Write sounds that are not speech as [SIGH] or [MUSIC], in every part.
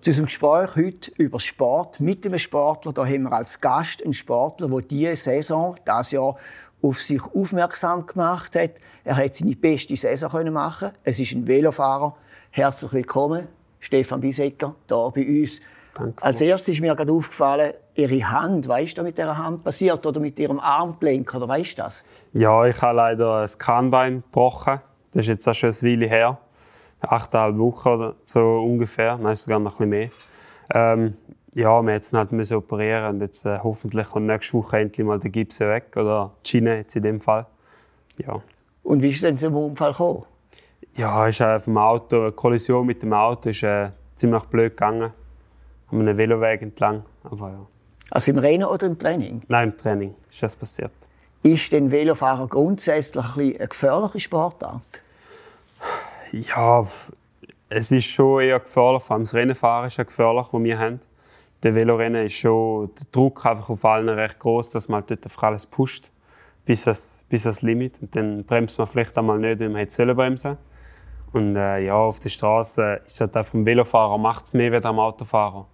zu unserem Gespräch heute über Sport mit einem Sportler. Da haben wir als Gast einen Sportler, der diese Saison, das Jahr, auf sich aufmerksam gemacht hat. Er hat seine beste Saison machen. Es ist ein Velofahrer. Herzlich willkommen, Stefan Bisecker, hier bei uns. Danke. Als erstes ist mir gerade aufgefallen, Ihre Hand. Weißt du, was mit Ihrer Hand passiert oder mit Ihrem Armgelenk? Oder weißt du das? Ja, ich habe leider ein Kahnbein gebrochen. Das ist jetzt auch schon eine Weile her achteinhalb Wochen oder so ungefähr, nein, sogar noch ein bisschen mehr. Ähm, ja, wir mussten halt müssen operieren und jetzt äh, hoffentlich kommt nächste Woche endlich mal der Gips weg oder die Schiene jetzt in dem Fall. Ja. Und wie ist es denn zum Unfall gekommen? Ja, ist äh, vom Auto, eine Kollision mit dem Auto ist äh, ziemlich blöd gegangen. An einem Veloweg entlang. Aber, ja. Also im Rennen oder im Training? Nein, im Training ist das passiert. Ist denn Velofahrer grundsätzlich ein eine gefährliche Sportart? Ja, es ist schon eher gefährlich. Vor allem das Rennenfahren ist ja gefährlich, das wir haben. Der Velorennen ist schon der Druck einfach auf allen recht groß, dass man dort einfach alles pusht bis das, bis das Limit. Und dann bremst man vielleicht einmal nicht, wenn man hätte bremsen Und äh, ja, auf der Straße ist halt einfach ein Velofahrer macht es mehr als am Autofahrer.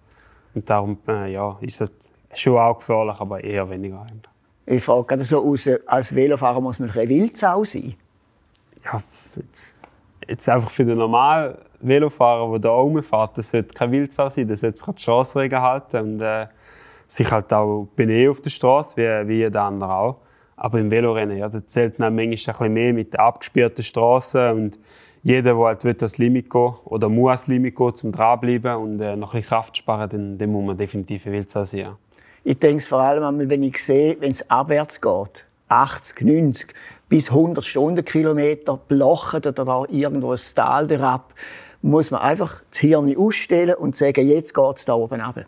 Und darum äh, ja, ist es schon auch gefährlich, aber eher weniger eigentlich. Ich frage gerade so aus, als Velofahrer muss man ein Wildsau sein? Ja, jetzt jetzt einfach für den normalen Velofahrer, der da rumfährt, das sollte kein Wildsau sein, das sollte sich die Straßenregeln halten und äh, sich halt auch benehmen auf der Straße, wie, wie jeder andere auch. Aber im Velorennen, ja, da zählt dann manchmal ein bisschen mehr mit der abgesperrten Straße und jeder, der halt will, das Limit gehen oder muss das Limit gehen, um dranbleiben und äh, noch ein bisschen Kraft sparen, dann, dann muss man definitiv ein Wildsau sein. Ich denke es vor allem, wenn ich sehe, wenn es abwärts geht, 80, 90, bis 100 Stundenkilometer blochen oder da irgendwo ein Tal herab, muss man einfach das Hirn ausstellen und sagen, jetzt geht es da oben runter.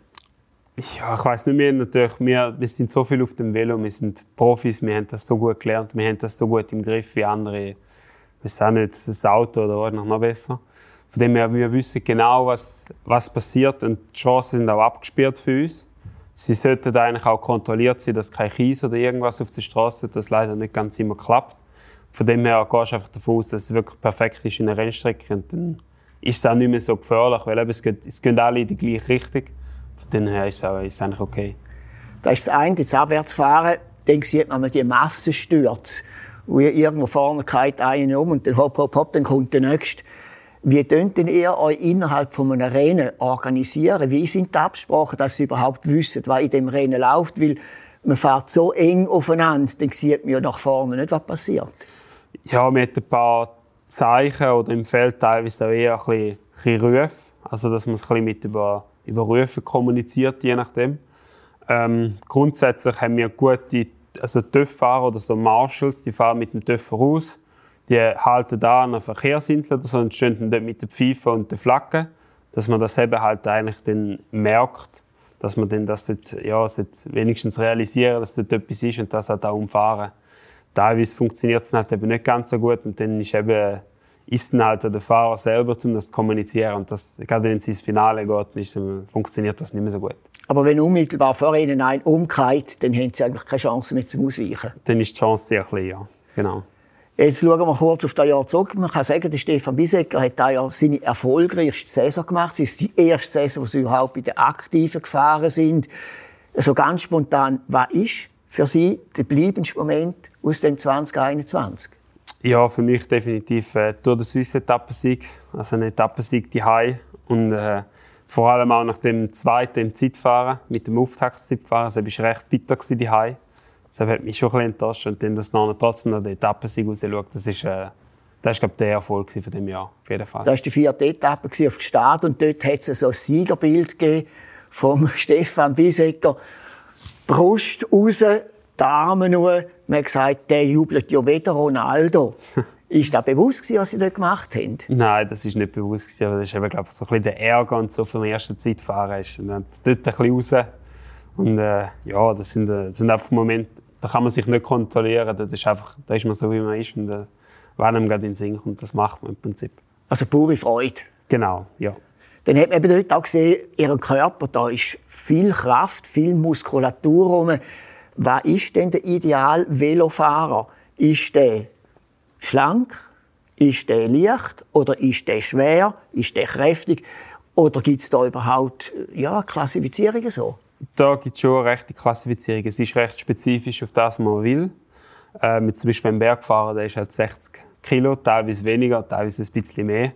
Ja, ich weiß nicht mehr. Natürlich, wir, wir sind so viel auf dem Velo, wir sind Profis, wir haben das so gut gelernt, wir haben das so gut im Griff wie andere. Sind auch nicht das Auto oder noch besser. Von dem her, wir wissen genau, was, was passiert und die Chancen sind auch abgesperrt für uns. Sie sollten eigentlich auch kontrolliert sein, dass kein Kies oder irgendwas auf der Straße, das leider nicht ganz immer klappt. Von dem her gehst du einfach davon aus, dass es wirklich perfekt ist in einer Rennstrecke und dann ist es auch nicht mehr so gefährlich, weil eben, es, geht, es gehen alle in die gleiche Richtung. Von dem her ist es, auch, ist es eigentlich okay. Das ist das eine, das Abwärtsfahren, dann sieht man, die Masse stürzt. Und irgendwo vorne geht einer um und dann hopp, hopp, hopp, dann kommt der nächste. Wie könnt ihr euch innerhalb von einem Rennen organisieren? Wie sind die Absprachen, dass ihr überhaupt wisst, was in dem Rennen läuft? Weil man fährt so eng aufeinander, dann sieht man ja nach vorne nicht, was passiert. Ja, mit ein paar Zeichen oder im Feld teilweise auch eher ein bisschen, Rufe. Also, dass man ein bisschen mit über, über Rufe kommuniziert, je nachdem. Ähm, grundsätzlich haben wir gute also TÜV-Fahrer oder so Marshals, die fahren mit dem TÜV raus die halten da an einer Verkehrsinsel oder so und stehen dort mit der Pfeife und der Flagge, dass man das eben halt eigentlich dann merkt, dass man dann das dort, ja, wenigstens realisieren, dass dort etwas ist und das halt auch umfahren. Teilweise funktioniert es halt eben nicht ganz so gut und dann ist eben ist dann halt der Fahrer selber, um das zu kommunizieren. Und das, gerade wenn es ins Finale geht, ist, funktioniert das nicht mehr so gut. Aber wenn unmittelbar vor Ihnen ein umkehrt, dann haben Sie eigentlich keine Chance mehr zum Ausweichen? Dann ist die Chance sehr klein, ja. Genau. Jetzt schauen wir kurz auf das Jahr zurück. Man kann sagen, der Stefan Bisecker hat dieses Jahr seine erfolgreichste Saison gemacht. Es ist die erste Saison, wo sie überhaupt bei den Aktiven gefahren sind. Also ganz spontan, was ist für Sie der bleibendste Moment aus dem 2021? Ja, für mich definitiv äh, Tour de Suisse Etappensieg. Also ein Etappensieg die High und äh, vor allem auch nach dem zweiten im Zeitfahren mit dem Auftaktszeitfahren. Also, es war recht bitter die High. Das hat mich schon ein enttäuscht. Und dann, dass noch trotzdem noch die Etappensieg rausschaut, das ist, äh, das ist glaube ich, der Erfolg von diesem Jahr. Auf jeden Fall. Das war die vierte Etappe auf dem Start und dort hat es so ein Siegerbild gegeben vom [LAUGHS] Stefan Bisecker. Brust raus, die Arme nur. Man hat gesagt, der jubelt ja wieder Ronaldo. [LAUGHS] Ist das bewusst gewesen, was Sie dort gemacht haben? Nein, das ist nicht bewusst gewesen, aber das ist eben, glaube ich, so ein bisschen der Ärger und so vom ersten Zeitfahren ist. Und dann dort ein bisschen raus und äh, ja, das sind, äh, das sind einfach Momente, da kann man sich nicht kontrollieren. Das ist einfach, da ist man so, wie man ist. Und äh, wenn einem gerade in den Sinn kommt, das macht man im Prinzip. Also pure Freude. Genau, ja. Dann hat man eben dort auch gesehen, ihr Körper, da ist viel Kraft, viel Muskulatur rum. Was ist denn der ideal Velofahrer? Ist der schlank? Ist der leicht? Oder ist der schwer? Ist der kräftig? Oder gibt es da überhaupt ja, Klassifizierungen so? Da gibt es schon rechte Klassifizierung. Es ist recht spezifisch auf das, was man will. Äh, zum Beispiel einem Bergfahrer, der ist halt 60 Kilo, teilweise weniger, teilweise ein bisschen mehr.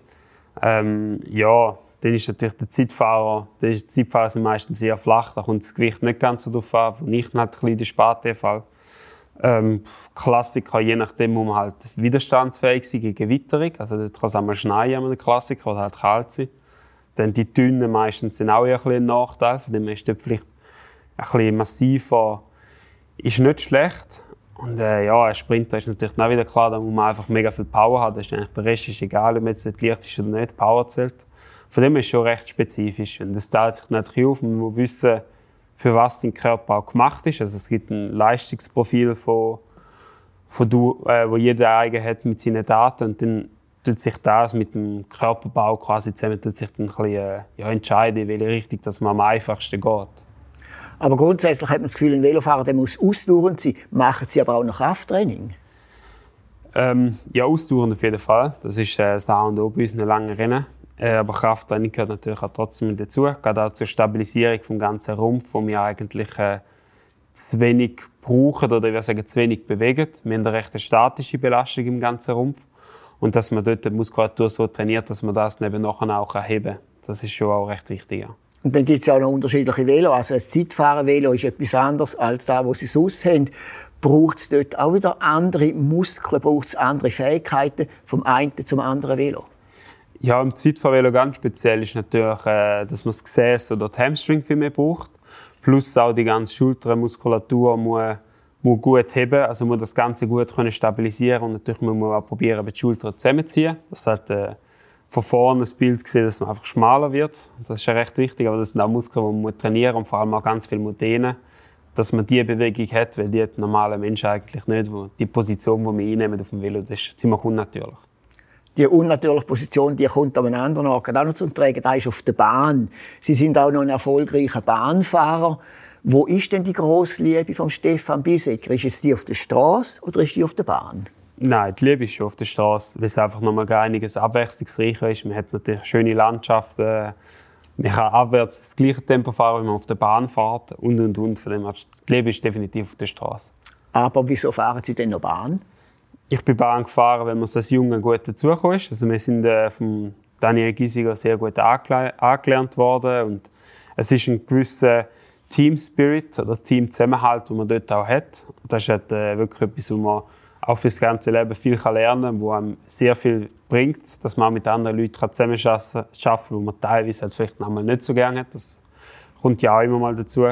Ähm, ja, dann ist natürlich der Zeitfahrer, die Zeitfahrer sind meistens sehr flach, da kommt das Gewicht nicht ganz so drauf an, wo ich halt ein bisschen den Spatefall. Ähm, Klassiker, je nachdem, muss man halt widerstandsfähig sein gegen Witterung. Also, das kann es einmal schneien, der Klassiker, oder halt kalt sein. Dann die Dünnen meistens sind auch ein, ein Nachteil, von dem ist dort vielleicht ein bisschen massiver, ist nicht schlecht. Und äh, ja, ein Sprinter ist natürlich auch wieder klar, da muss man einfach mega viel Power haben. Das ist eigentlich, der Rest ist egal, ob jetzt leicht ist oder nicht, Power zählt. Von dem ist schon recht spezifisch. Und das teilt sich natürlich auf. Man muss wissen, für was dein Körper auch gemacht ist. Also es gibt ein Leistungsprofil, von, von du, äh, wo jeder eigen hat mit seinen Daten. Und dann tut sich das mit dem Körperbau quasi zusammen tut sich dann ein bisschen, äh, ja, entscheiden, in welche Richtung dass man am einfachsten geht. Aber grundsätzlich hat man das Gefühl, ein Velofahrer der muss ausdauernd sein. Machen Sie aber auch noch Krafttraining? Ähm, ja, ausdauernd auf jeden Fall. Das ist äh, das A und O bei unseren langen Rennen. Äh, aber Krafttraining gehört natürlich auch trotzdem dazu. Gerade auch zur Stabilisierung des ganzen Rumpf, wo wir eigentlich äh, zu wenig brauchen oder ich sagen, zu wenig bewegen. Wir haben eine recht statische Belastung im ganzen Rumpf. Und dass man dort die Muskulatur so trainiert, dass man das neben nachher auch heben kann. Das ist schon auch recht wichtig. Ja. Und dann gibt es auch noch unterschiedliche Velo. Also ein Zeitfahren-Velo ist etwas anderes als das, was sie sonst haben. Braucht es dort auch wieder andere Muskeln, braucht es andere Fähigkeiten vom einen zum anderen Velo? Ja, im Zeitfahrvelo ganz speziell ist natürlich, äh, dass man das Gesäß oder die Hamstring viel mehr braucht. Plus auch die ganze Schultermuskulatur muss, muss gut heben, also muss das Ganze gut können stabilisieren und natürlich muss man auch probieren, die Schultern zusammenzuziehen. Das hat äh, von vorne das Bild gesehen, dass man einfach schmaler wird. Das ist ja recht wichtig, aber das sind auch Muskeln, die man trainieren muss und vor allem auch ganz viel muss dehnen, dass man diese Bewegung hat, weil die hat normaler Mensch eigentlich nicht. Die Position, die wir einnehmen auf dem Velo, das ist ziemlich unnatürlich die unnatürliche Position, die kommt einem anderen Ort auch noch zum Tragen. Da ist auf der Bahn. Sie sind auch noch ein erfolgreicher Bahnfahrer. Wo ist denn die grosse Liebe von Stefan Bisecker? Ist es die auf der Straße oder ist die auf der Bahn? Nein, die Liebe ist schon auf der Straße, weil es einfach noch mal einiges abwechslungsreicher ist. Man hat natürlich schöne Landschaften. Man kann abwärts das gleiche Tempo fahren, wie man auf der Bahn fährt und und und. Von dem die Liebe ist definitiv auf der Straße. Aber wieso fahren Sie denn noch Bahn? Ich bin Bahn gefahren, wenn man als Junge gut dazugekommen ist. Also wir sind äh, von Daniel Giesiger sehr gut angelernt worden und es ist ein gewisser Team Spirit oder Team Zusammenhalt, den man dort auch hat. Das ist halt, äh, wirklich etwas, wo man auch für das ganze Leben viel kann lernen kann, wo einem sehr viel bringt, dass man auch mit anderen Leuten zusammenarbeiten kann, wo man teilweise halt vielleicht manchmal nicht so gerne hat. Das kommt ja auch immer mal dazu.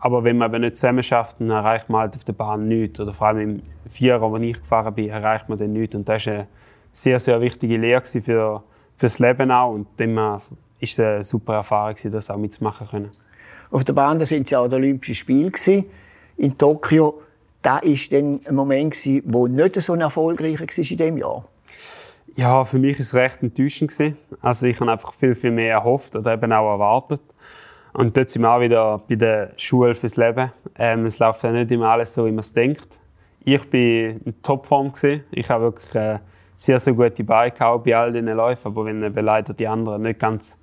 Aber wenn man eben nicht zusammen schafft, dann erreicht man halt auf der Bahn nichts. Oder vor allem im Vierer, wo ich gefahren bin, erreicht man dann nichts. Und das war eine sehr, sehr wichtige Lehre für, das Leben auch. Und dann war es eine super Erfahrung, das auch mitzumachen können. Auf der Bahn da sind ja auch die Olympischen Spiele in Tokio. Da war dann ein Moment, der nicht so erfolgreich war in diesem Jahr. Ja, für mich war es recht enttäuschend. Also ich habe einfach viel, viel mehr erhofft oder eben auch erwartet. Und dort sind wir auch wieder bei der Schule fürs Leben. Ähm, es läuft ja nicht immer alles so, wie man es denkt. Ich war in Topform. Ich habe wirklich äh, sehr, sehr gute Beine gehabt bei all diesen Läufen. Aber wenn eben leider die anderen nicht ganz,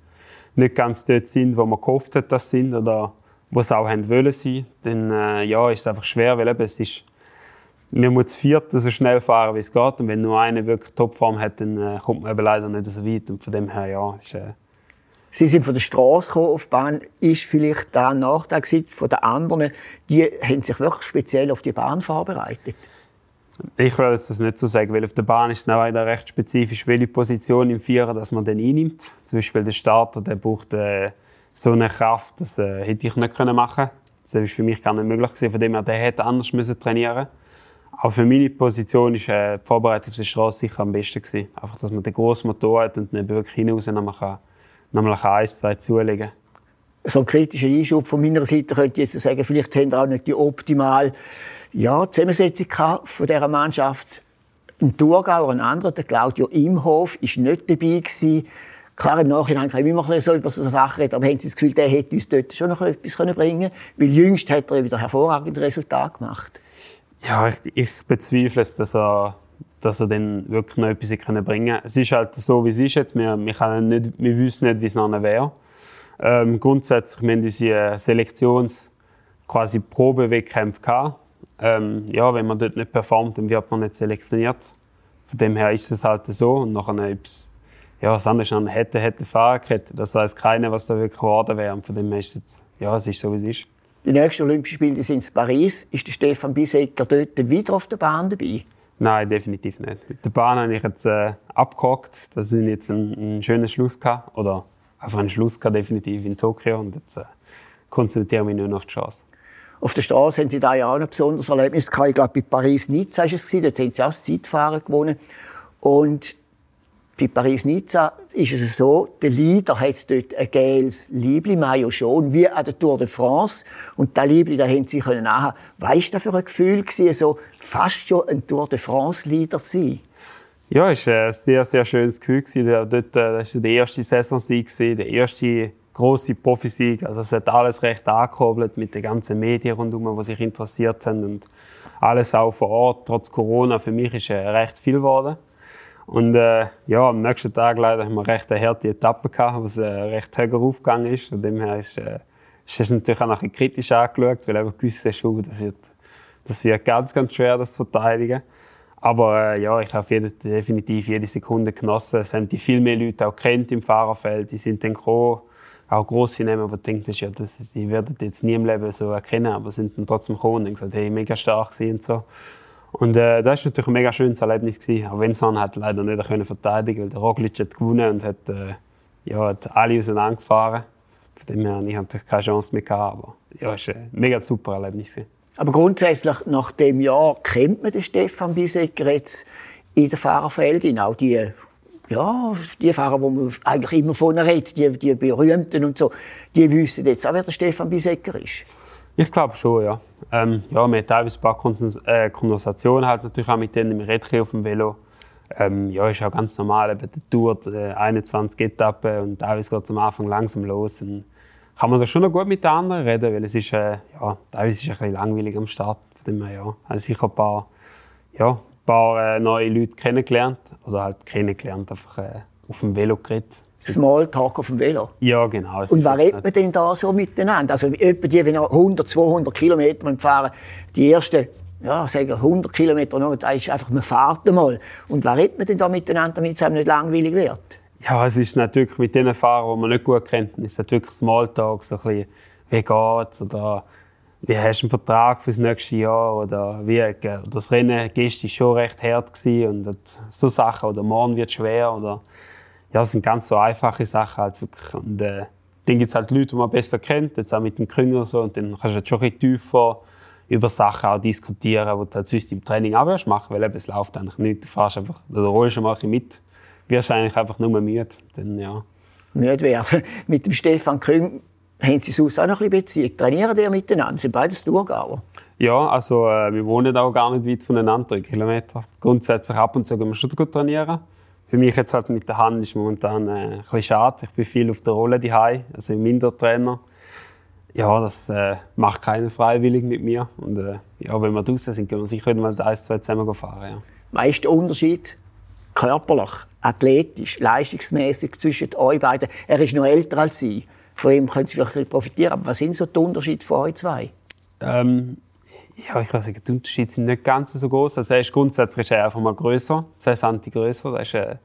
nicht ganz dort sind, wo man gehofft hat, dass sie sind, oder wo sie auch haben wollen sein, dann äh, ja, ist es einfach schwer, weil eben es ist, man muss viert so schnell fahren, wie es geht. Und wenn nur einer wirklich Topform hat, dann äh, kommt man eben leider nicht so weit. Und von dem her, ja, ist, äh, Sie sind von der Straße auf die Bahn. Ist vielleicht ein Nachteil von den anderen? Die haben sich wirklich speziell auf die Bahn vorbereitet. Ich würde das nicht so sagen, weil auf der Bahn ist es auch recht spezifisch, welche Position im Vierer dass man dann einnimmt. Zum Beispiel der Starter, der braucht äh, so eine Kraft, das äh, hätte ich nicht können machen. Das war für mich gar nicht möglich gewesen, von dem her, der hätte anders müssen trainieren. Aber für meine Position ist äh, die Vorbereitung auf der Straße sicher am besten gewesen. Einfach, dass man den grossen Motor hat und dann wirklich hinaus kann nochmal eins, zwei zulegen. So ein kritischer Einschub von meiner Seite könnte ich jetzt sagen, vielleicht haben wir auch nicht die optimale ja, Zusammensetzung von dieser Mannschaft. Im Thurgau ein anderer, der Claudio Imhof, ist nicht dabei gewesen. Klar, im Nachhinein kann ich immer so über so Sachen reden, aber haben Sie das Gefühl, der hätte uns dort schon noch etwas bringen können? Weil jüngst hat er wieder hervorragende Resultate gemacht. Ja, ich, ich bezweifle es, dass er, dass er dann wirklich noch etwas bringen kann. Es ist halt so, wie es ist jetzt. Wir, wir, können nicht, wir wissen nicht, wie es nachher wäre. Ähm, grundsätzlich, wir haben unsere Selektions- quasi Probewettkämpfe gehabt. Ähm, ja, wenn man dort nicht performt, dann wird man nicht selektioniert. Von dem her ist es halt so. Und nachher, ja, was anderes an hätte, hätte Fahrerkette. Das weiß keiner, was da wirklich geworden wäre. Und von dem her ist es jetzt, ja, es ist so, wie es ist. Die nächsten Olympischen Spiele sind in Paris. Ist der Stefan Bisecker dort wieder auf der Bahn dabei? Nein, definitiv nicht. Mit der Bahn habe ich jetzt äh, abgehakt. Das ist jetzt ein, ein schöner Schluss gehabt. Oder einfach ein Schluss gehabt, definitiv in Tokio. Und jetzt äh, konzentriere ich mich nur auf die Chance. Auf der Straße haben Sie da ja auch ein besonderes Erlebnis gehabt. Ich glaube, bei Paris-Nizza war es. Dort haben Sie auch das Zeitfahren gewonnen. Und bei Paris-Nizza ist es so, der Leader hat dort ein gelbes Liebli, Mayo schon, wie an der Tour de France. Und das Liebli, da haben sie können nachher, weißt du, für ein Gefühl gewesen, so fast schon ein Tour de France-Leader zu sein? Ja, es war ein sehr, sehr schönes Gefühl. Dort, äh, das war der erste Saisonsieg, der erste große Profisieg. Also es hat alles recht angekurbelt mit den ganzen Medien rundherum, die sich interessiert haben und alles auch vor Ort. Trotz Corona, für mich ist äh, recht viel geworden. Und äh, ja, am nächsten Tag leider haben wir recht eine harte Etappe gehabt, was äh, recht höher aufgegangen ist. Von dem her ist, äh, es natürlich auch noch kritisch angeschaut, weil eben gewusst hast, das wird, das wird ganz, ganz schwer, das zu verteidigen. Aber äh, ja, ich habe jede, definitiv jede Sekunde genossen. Es haben die viel mehr Leute auch kennt im Fahrerfeld. Die sind dann gekommen, auch grosse Namen, wo du denkst, ja, das ist, die werden jetzt nie im Leben so erkennen, aber sind dann trotzdem gekommen und gesagt, hey, mega stark sind und so. Und äh, das war natürlich ein mega schönes Erlebnis. Gewesen. Auch es hat leider nicht können verteidigen weil der Roglic hat gewonnen und hat, äh, ja, hat alle auseinandergefahren. Von dem her ich natürlich keine Chance mehr gehabt. Aber ja, es war ein mega super Erlebnis. Aber grundsätzlich, nach dem Jahr kennt man den Stefan Bisecker jetzt in der Fahrerfeld, auch die ja, die Fahrer, wo man eigentlich immer von redet, die, die berühmten und so, die wissen jetzt auch, wer der Stefan Bisecker ist. Ich glaube schon, ja. Ähm, ja, wir haben teilweise ein paar äh, Konversationen halt natürlich auch mit denen. Wir reden auf dem Velo. Ähm, ja, ist auch ganz normal. Eben, der Tour äh, 21 Etappen und teilweise geht es am Anfang langsam los. Und kann man da schon noch gut mit den anderen reden, weil es ist, äh, ja, teilweise ist es ein bisschen langweilig am Start. Von dem her, ja, also sicher ein paar, ja, ein paar äh, neue Leute kennengelernt oder halt kennengelernt, einfach äh, auf dem Velo geredet. Smalltalk auf dem Velo. Ja, genau. Und was redet man denn da so miteinander? Also, etwa die, wenn 100, 200 Kilometer fahren, die ersten, ja, sagen 100 Kilometer noch, da ist einfach, man fährt einmal. Und was redet man denn da miteinander, damit es einem nicht langweilig wird? Ja, es ist natürlich mit den Fahrern, die man nicht gut kennt, ist natürlich Smalltalk, so ein bisschen, wie geht's, oder wie hast du einen Vertrag fürs nächste Jahr, oder wie, das Rennen gestern war schon recht hart gewesen, und so Sachen, oder morgen wird schwer, oder ja, das sind ganz so einfache Sachen halt wirklich. Und äh, dann gibt es halt Leute, die man besser kennt, jetzt auch mit dem Krünger so, und dann kannst du halt schon ein tiefer über Sachen auch diskutieren, die du halt sonst im Training auch machen, weil eben, es läuft eigentlich nicht. Du fährst einfach, oder rollst mal ein mit, wirst eigentlich einfach nur müde. Dann, ja. Müde werden. Mit dem Stefan Krüng haben Sie sonst auch noch ein bisschen Beziehung? Trainieren die miteinander? Sind beides Thurgauer? Ja, also äh, wir wohnen auch gar nicht weit voneinander, drei Kilometer. Grundsätzlich ab und zu gehen wir schon gut trainieren für mich jetzt halt mit der Hand ist momentan äh, ein bisschen schade. Ich bin viel auf der Rolle daheim, also im Indoor-Trainer. Ja, das äh, macht keiner freiwillig mit mir. Und äh, ja, wenn wir draußen sind, können wir sicher mal eins, zwei zusammen fahren. Ja. Was ist der Unterschied körperlich, athletisch, leistungsmäßig zwischen euch beiden? Er ist noch älter als Sie. Von ihm können Sie vielleicht profitieren. Aber was sind so die Unterschiede von euch zwei? Ähm, ja, ich weiß nicht, die Unterschiede sind nicht ganz so groß. Also er ist grundsätzlich einfach mal größer, 2 cm größer. Das ist, äh,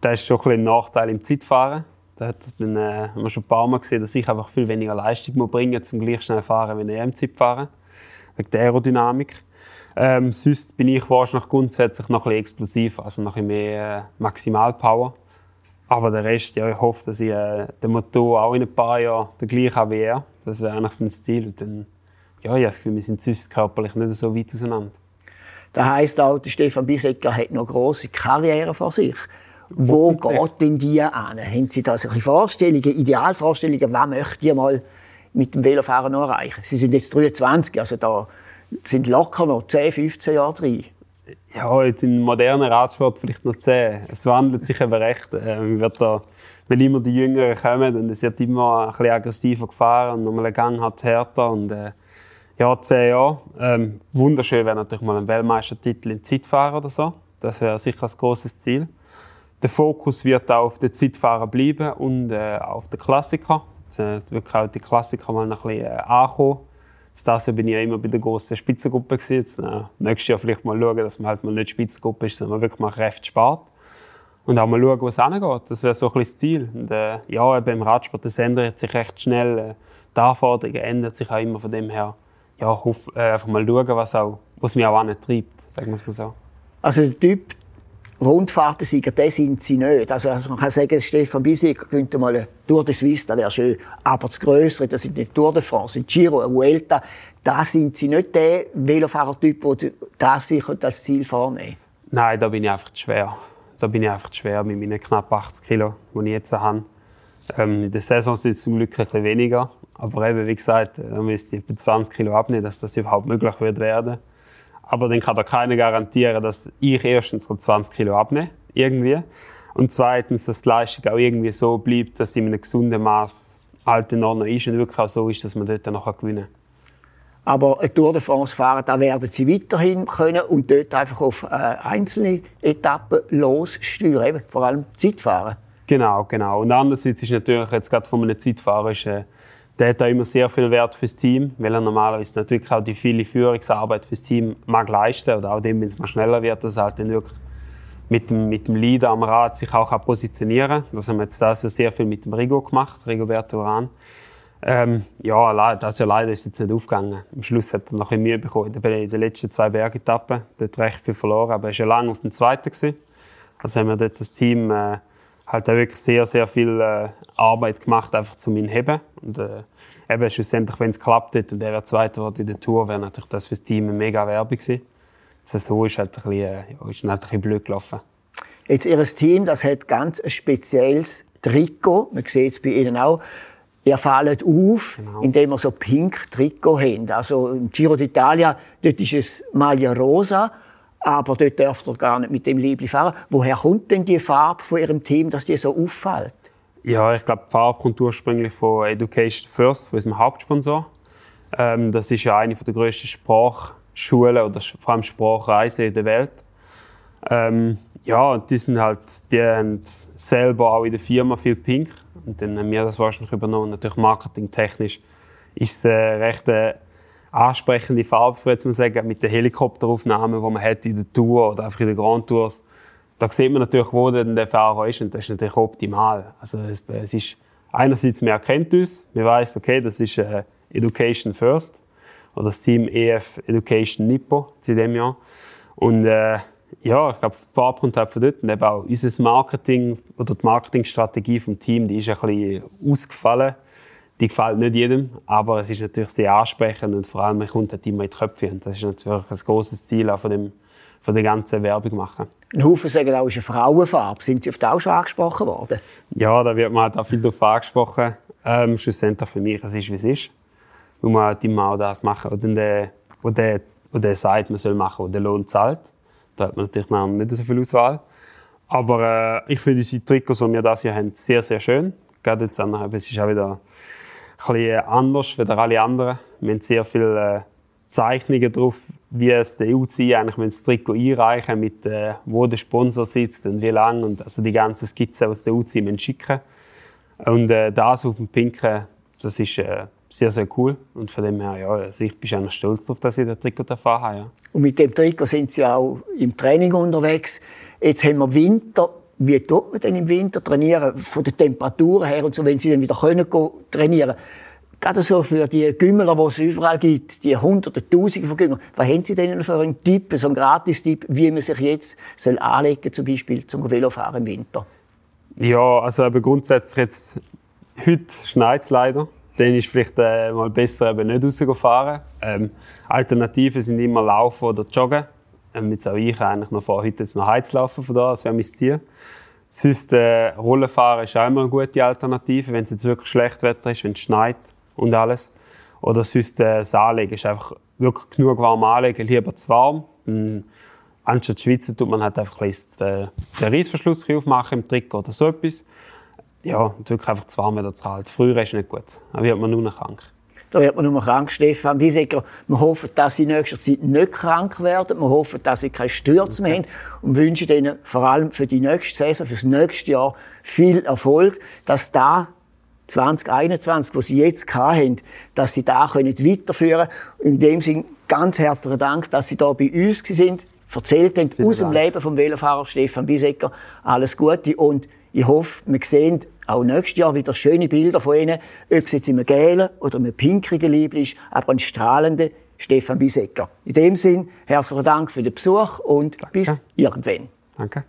das ist schon ein, ein Nachteil im Zeitfahren. Da hat dann, äh, haben wir schon ein paar Mal gesehen, dass ich einfach viel weniger Leistung muss bringen muss, um gleich schnell fahren, wie er im Zeitfahren. Wegen der Aerodynamik. Ähm, sonst bin ich wahrscheinlich grundsätzlich noch ein explosiv, also noch ein mehr äh, Maximalpower. Aber der Rest, ja, ich hoffe, dass ich äh, den Motor auch in ein paar Jahren der gleiche habe wie er. Das wäre eigentlich sein Ziel. Und dann ja, ich habe das Gefühl, wir sind sonst körperlich nicht so weit auseinander. Das heisst auch, der Stefan Bisecker hat noch eine grosse Karriere vor sich. Wo geht denn die an? Haben Sie da solche Vorstellungen, Idealvorstellungen, was möchte ich mal mit dem Velofahren noch erreichen? Sie sind jetzt 23, also da sind locker noch 10, 15 Jahre drin. ja, jetzt im modernen Radsport vielleicht noch zehn. Es wandelt sich eben recht. Ähm, wird da, wenn immer die Jüngeren kommen, und es wird immer ein bisschen aggressiver gefahren und nochmal ein Gang hat härter und äh, ja, zehn Jahre. Ähm, wunderschön wäre natürlich mal ein Weltmeistertitel im Zeitfahren oder so. Das wäre sicher ein großes Ziel. Der Fokus wird auch auf den Zeitfahren bleiben und äh, auf den Klassiker. Wird wirklich auch die Klassiker mal ein bisschen äh, ankommen das Jahr bin ich ja immer bei der großen Spitzengruppe. Jetzt, äh, nächstes Jahr vielleicht mal schauen, dass man halt mal nicht Spitzengruppe ist, sondern wirklich mal Kräfte spart. Und auch mal schauen, wo es hingeht. Das wäre so ein bisschen das Ziel. Und, äh, ja, beim Radsport, das ändert sich recht schnell. Äh, die Anforderungen ändern sich auch immer von dem her. Ja, hoff, äh, einfach mal schauen, was, auch, was mich auch antreibt, sagen wir es mal so. Also der Typ Rundfahrtensieger, das sind sie nicht. Also, also man kann sagen, Stefan Bisek könnte mal eine Tour de Suisse, das wäre schön. Aber das Größere, das sind die Tour de France, ein Giro, eine Vuelta, da sind sie nicht der Velofahrertyp, der das sich als Ziel vornehmen Nein, da bin ich einfach zu schwer. Da bin ich einfach zu schwer mit meinen knapp 80 Kilo, die ich jetzt habe. Ähm, in der Saison sind es zum Glück ein bisschen weniger. Aber eben, wie gesagt, da müsste ich etwa 20 Kilo abnehmen, dass das überhaupt möglich wird werden. Aber dann kann da keiner garantieren, dass ich erstens 20 Kilo abnehme, irgendwie. Und zweitens, dass die Leistung auch irgendwie so bleibt, dass sie in einem gesunden Maß halt in Ordnung ist und wirklich auch so ist, dass man dort noch gewinnen kann. Aber eine Tour de France fahren, da werden sie weiterhin können und dort einfach auf äh, einzelne Etappen lossteuern, eben, vor allem Zeitfahren. Genau, genau. Und andererseits ist natürlich jetzt gerade von einem Zeitfahrer ist, äh, der hat da immer sehr viel Wert fürs Team, weil er normalerweise natürlich auch die viele Führungsarbeit fürs Team mag leisten oder auch dem, wenn es mal schneller wird, dass er halt dann wirklich mit dem, mit dem Leader am Rad sich auch positionieren kann. Das haben wir jetzt da so sehr viel mit dem Rigo gemacht, Rigoberto Uran. Ähm, ja, das ja leider ist jetzt nicht aufgegangen. Am Schluss hat er noch ein Mühe bekommen in den letzten zwei Bergetappen. Dort recht viel verloren, aber er war schon lange auf dem zweiten. Gewesen. Also haben wir dort das Team äh, halt auch wirklich sehr, sehr viel äh, Arbeit gemacht, einfach zu ihn heben. Und äh, eben schlussendlich, wenn es klappt hätte und er wäre Zweiter geworden in der Tour, wäre natürlich das für das Team eine mega Werbung gewesen. Die Saison ist halt ein bisschen, äh, ist halt ein bisschen blöd gelaufen. Jetzt, Ihr Team das hat ganz ein spezielles Trikot. Man sieht es bei Ihnen auch. Ihr fallt auf, genau. indem ihr so pink Trikot habt. Also im Giro d'Italia, dort ist es Maglia Rosa aber dort dürft ihr gar nicht mit dem Liebling fahren. Woher kommt denn die Farbe von Ihrem Team, dass die so auffällt? Ja, ich glaube, die Farbe kommt ursprünglich von Education First, von unserem Hauptsponsor. Ähm, das ist ja eine der grössten Sprachschulen oder vor allem Sprachreisen in der Welt. Ähm, ja, die sind halt, die haben selber auch in der Firma viel Pink und dann haben wir das wahrscheinlich übernommen. Natürlich marketingtechnisch ist es äh, recht äh, ansprechende Farbe, würde man sagen, mit den Helikopteraufnahmen, die man hat in der Tour oder einfach in den Grand Tours. Da sieht man natürlich, wo denn der Fahrer ist und das ist natürlich optimal. Also es, es ist einerseits, man erkennt uns, man weiß, okay, das ist äh, Education First oder das Team EF Education Nippo in dem Jahr. Und äh, ja, ich glaube, Farbe kommt halt von dort. Und eben auch unser Marketing oder die Marketingstrategie vom Team, die ist ein bisschen ausgefallen die gefällt nicht jedem, aber es ist natürlich sehr ansprechend und vor allem man kommt halt immer in die Köpfe und das ist natürlich ein großes Ziel auch von, dem, von der ganzen Werbung machen. Ein Haufen sagen auch, es ist eine Frauenfarbe. Sind Sie auf das auch schon angesprochen worden? Ja, da wird man halt auch viel darauf angesprochen. Ähm, schlussendlich für mich, es ist, wie es ist. Man muss halt immer auch das machen, was der, wo der, wo der sagt, man soll machen, wo der Lohn zahlt. Da hat man natürlich noch nicht so viel Auswahl. Aber äh, ich finde unsere Trikots, die wir das hier haben, sehr, sehr schön. Gerade jetzt, es ist auch wieder bisschen anders als alle anderen. Wir haben sehr viele äh, Zeichnungen drauf, wie es der UCI eigentlich das Trikot einreichen mit äh, wo der Sponsor sitzt und wie lange und also die ganze Skizze aus der UCI schicken. Und äh, das auf dem Pinken, das ist äh, sehr, sehr cool. Und von dem her, ja, also ich bin schon stolz darauf, dass ich das Trikot davon habe. Ja. Und mit dem Trikot sind Sie auch im Training unterwegs. Jetzt haben wir Winter wie tut man denn im Winter trainieren, von der Temperatur her und so, wenn sie dann wieder können trainieren Gerade so für die Gümmler, die es überall gibt, die Hunderte, Tausende von Gümmler. Was haben Sie denn für einen Tipp, so einen Gratis-Tipp, wie man sich jetzt soll anlegen zum Beispiel zum Velofahren im Winter? Ja, also aber grundsätzlich jetzt, heute schneit es leider. Dann ist vielleicht äh, mal besser, eben nicht rauszufahren. Ähm, Alternativen sind immer Laufen oder Joggen. Ähm, jetzt auch ich eigentlich noch vor, heute jetzt noch Heizlaufen von da, das wäre mein Ziel. Sonst äh, Rollenfahren ist auch immer eine gute Alternative, wenn es jetzt wirklich schlecht Wetter ist, wenn es schneit und alles. Oder sonst äh, das Anlegen ist einfach wirklich genug warm anlegen, lieber zu warm. Dann anstatt Schweizer tut man halt einfach ein den, den Reissverschluss aufmachen im Trick oder so etwas. Ja, und wirklich einfach zu warm wieder zu halten. Früher ist nicht gut. Dann wird man nur noch krank. Da wird man nur krank, Stefan Wiesecker. Wir hoffen, dass Sie in nächster Zeit nicht krank werden. Wir hoffen, dass Sie keine Stürze mehr haben und wünschen Ihnen vor allem für die nächste Saison, für das nächste Jahr viel Erfolg, dass da 2021, was Sie jetzt haben, dass Sie da können weiterführen können. In dem Sinne ganz herzlichen Dank, dass Sie da bei uns sind, erzählt haben aus dem Leben vom Velofahrer Stefan Bisecker. Alles Gute und ich hoffe, wir sehen auch nächstes Jahr wieder schöne Bilder von Ihnen, ob es jetzt in einem gelben oder einem pinkrigen Liebling ist, aber ein strahlender Stefan Bisecker. In dem Sinne, herzlichen Dank für den Besuch und Danke. bis irgendwann. Danke.